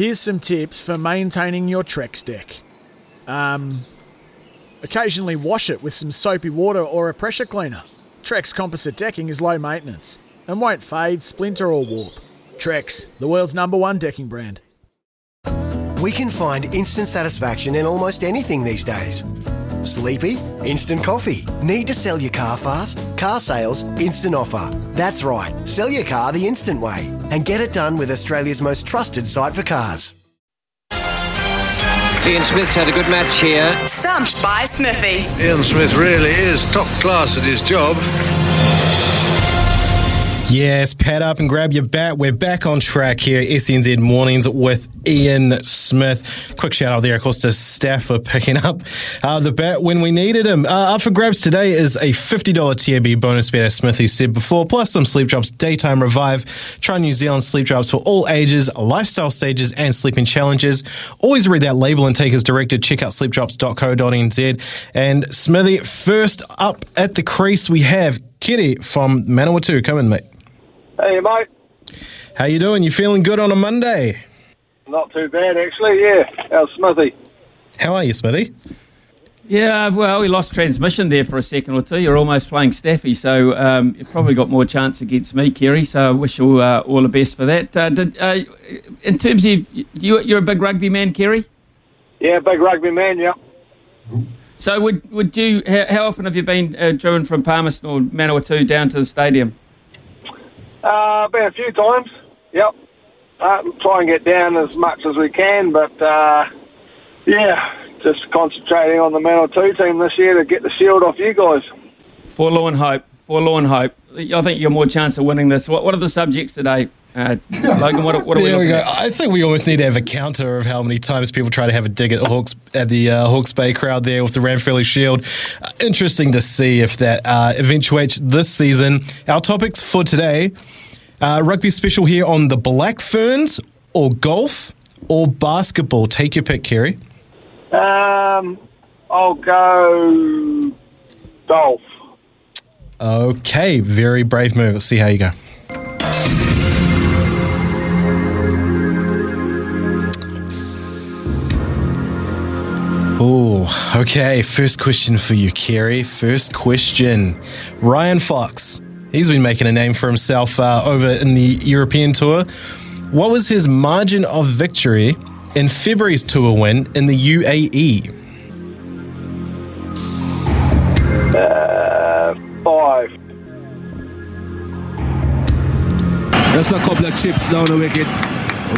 Here's some tips for maintaining your Trex deck. Um, occasionally wash it with some soapy water or a pressure cleaner. Trex composite decking is low maintenance and won't fade, splinter, or warp. Trex, the world's number one decking brand. We can find instant satisfaction in almost anything these days. Sleepy? Instant coffee. Need to sell your car fast? Car sales, instant offer. That's right, sell your car the instant way and get it done with Australia's most trusted site for cars. Ian Smith's had a good match here. Stumped by Smithy. Ian Smith really is top class at his job. Yes, pad up and grab your bat. We're back on track here, SNZ Mornings with Ian Smith. Quick shout out there, of course, to staff for picking up uh, the bat when we needed him. Uh, up for grabs today is a $50 TAB bonus bet, as Smithy said before, plus some Sleep Drops Daytime Revive. Try New Zealand Sleep Drops for all ages, lifestyle stages, and sleeping challenges. Always read that label and take as directed. Check out sleepdrops.co.nz. And Smithy, first up at the crease, we have Kitty from Manawatu. Come in, mate. Hey, mate. How you doing? You feeling good on a Monday? Not too bad, actually. Yeah. How's Smithy? How are you, Smithy? Yeah, well, we lost transmission there for a second or two. You're almost playing Staffy, so um, you probably got more chance against me, Kerry. So I wish you uh, all the best for that. Uh, did, uh, in terms of you, you're a big rugby man, Kerry. Yeah, big rugby man. Yeah. So would would you? How, how often have you been uh, driven from Palmerston or Manawatu down to the stadium? Uh, been a few times. Yep. Uh, try and get down as much as we can, but uh, yeah, just concentrating on the Manawatu team this year to get the shield off you guys. Forlorn hope. Forlorn hope. I think you're more chance of winning this. What, what are the subjects today? Uh, Logan, what, what are we there we go. at? I think we almost need to have a counter of how many times people try to have a dig at Hawks at the uh, Hawke's Bay crowd there with the Ranfurly Shield. Uh, interesting to see if that uh, eventuates this season. Our topics for today: uh, rugby special here on the Black Ferns, or golf, or basketball. Take your pick, Kerry. Um, I'll go golf. Okay, very brave move. Let's see how you go. Oh, okay. First question for you, Kerry. First question. Ryan Fox. He's been making a name for himself uh, over in the European tour. What was his margin of victory in February's tour win in the? UAE? Uh, five. Just a couple of chips down the wicket,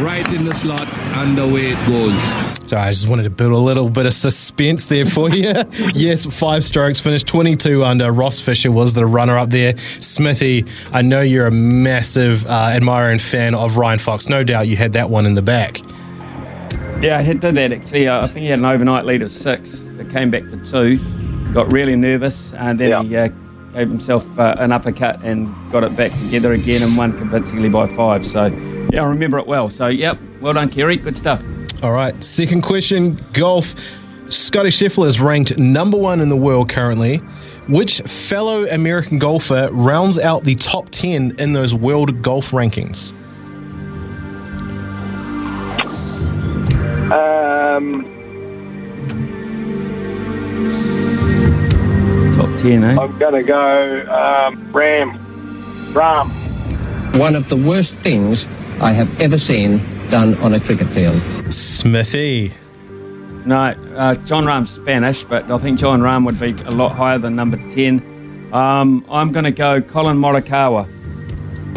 right in the slot, and away it goes. Sorry, I just wanted to build a little bit of suspense there for you. yes, five strokes, finished 22 under. Ross Fisher was the runner up there. Smithy, I know you're a massive uh, admirer and fan of Ryan Fox. No doubt you had that one in the back. Yeah, I did that actually. Uh, I think he had an overnight lead of six. It came back to two. Got really nervous, and then he uh, gave himself uh, an uppercut and got it back together again and won convincingly by five. So, yeah, I remember it well. So, yep, well done, Kerry. Good stuff. All right, second question golf. Scottie Scheffler is ranked number one in the world currently. Which fellow American golfer rounds out the top 10 in those world golf rankings? Um, Top 10, eh? I'm going to go um, Rahm. Rahm. One of the worst things I have ever seen done on a cricket field. Smithy. No, uh, Jon Rahm's Spanish, but I think John Rahm would be a lot higher than number 10. Um, I'm going to go Collin Morikawa.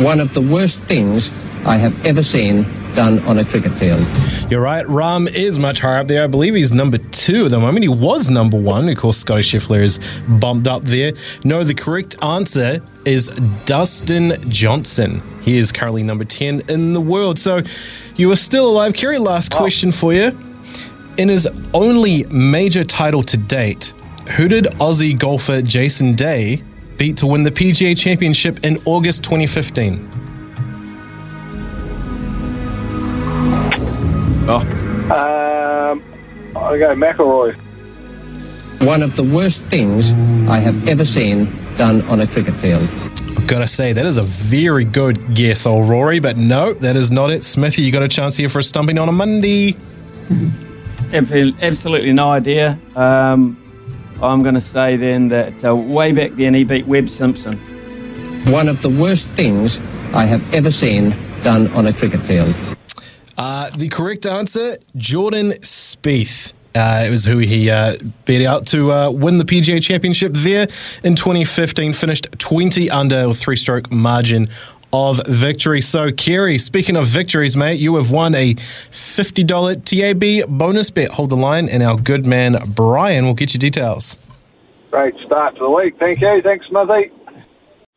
One of the worst things I have ever seen done on a cricket field. You're right. Rahm is much higher up there. I believe he's number two at the moment. He was number one. Of course, Scottie Scheffler is bumped up there. No, the correct answer is Dustin Johnson. He is currently number 10 in the world. So you are still alive. Kerry, last question for you. In his only major title to date, who did Aussie golfer Jason Day beat to win the PGA Championship in August 2015? Oh, Um, I'll go McIlroy. One of the worst things I have ever seen done on a cricket field. I've Gotta say, that is a very good guess, old Rory, but no, that is not it. Smithy, you got a chance here for a stumping on a Monday. Absolutely no idea. Um, I'm going to say then that uh, way back then he beat Webb Simpson. One of the worst things I have ever seen done on a cricket field. Uh, the correct answer, Jordan Spieth. Uh, it was who he uh, beat out to uh, win the PGA Championship there in 2015. Finished 20 under with three stroke margin of victory. So, Kerry, speaking of victories, mate, you have won a $50 TAB bonus bet. Hold the line, and our good man Brian will get you details. Great start to the week. Thank you. Thanks, Smithy.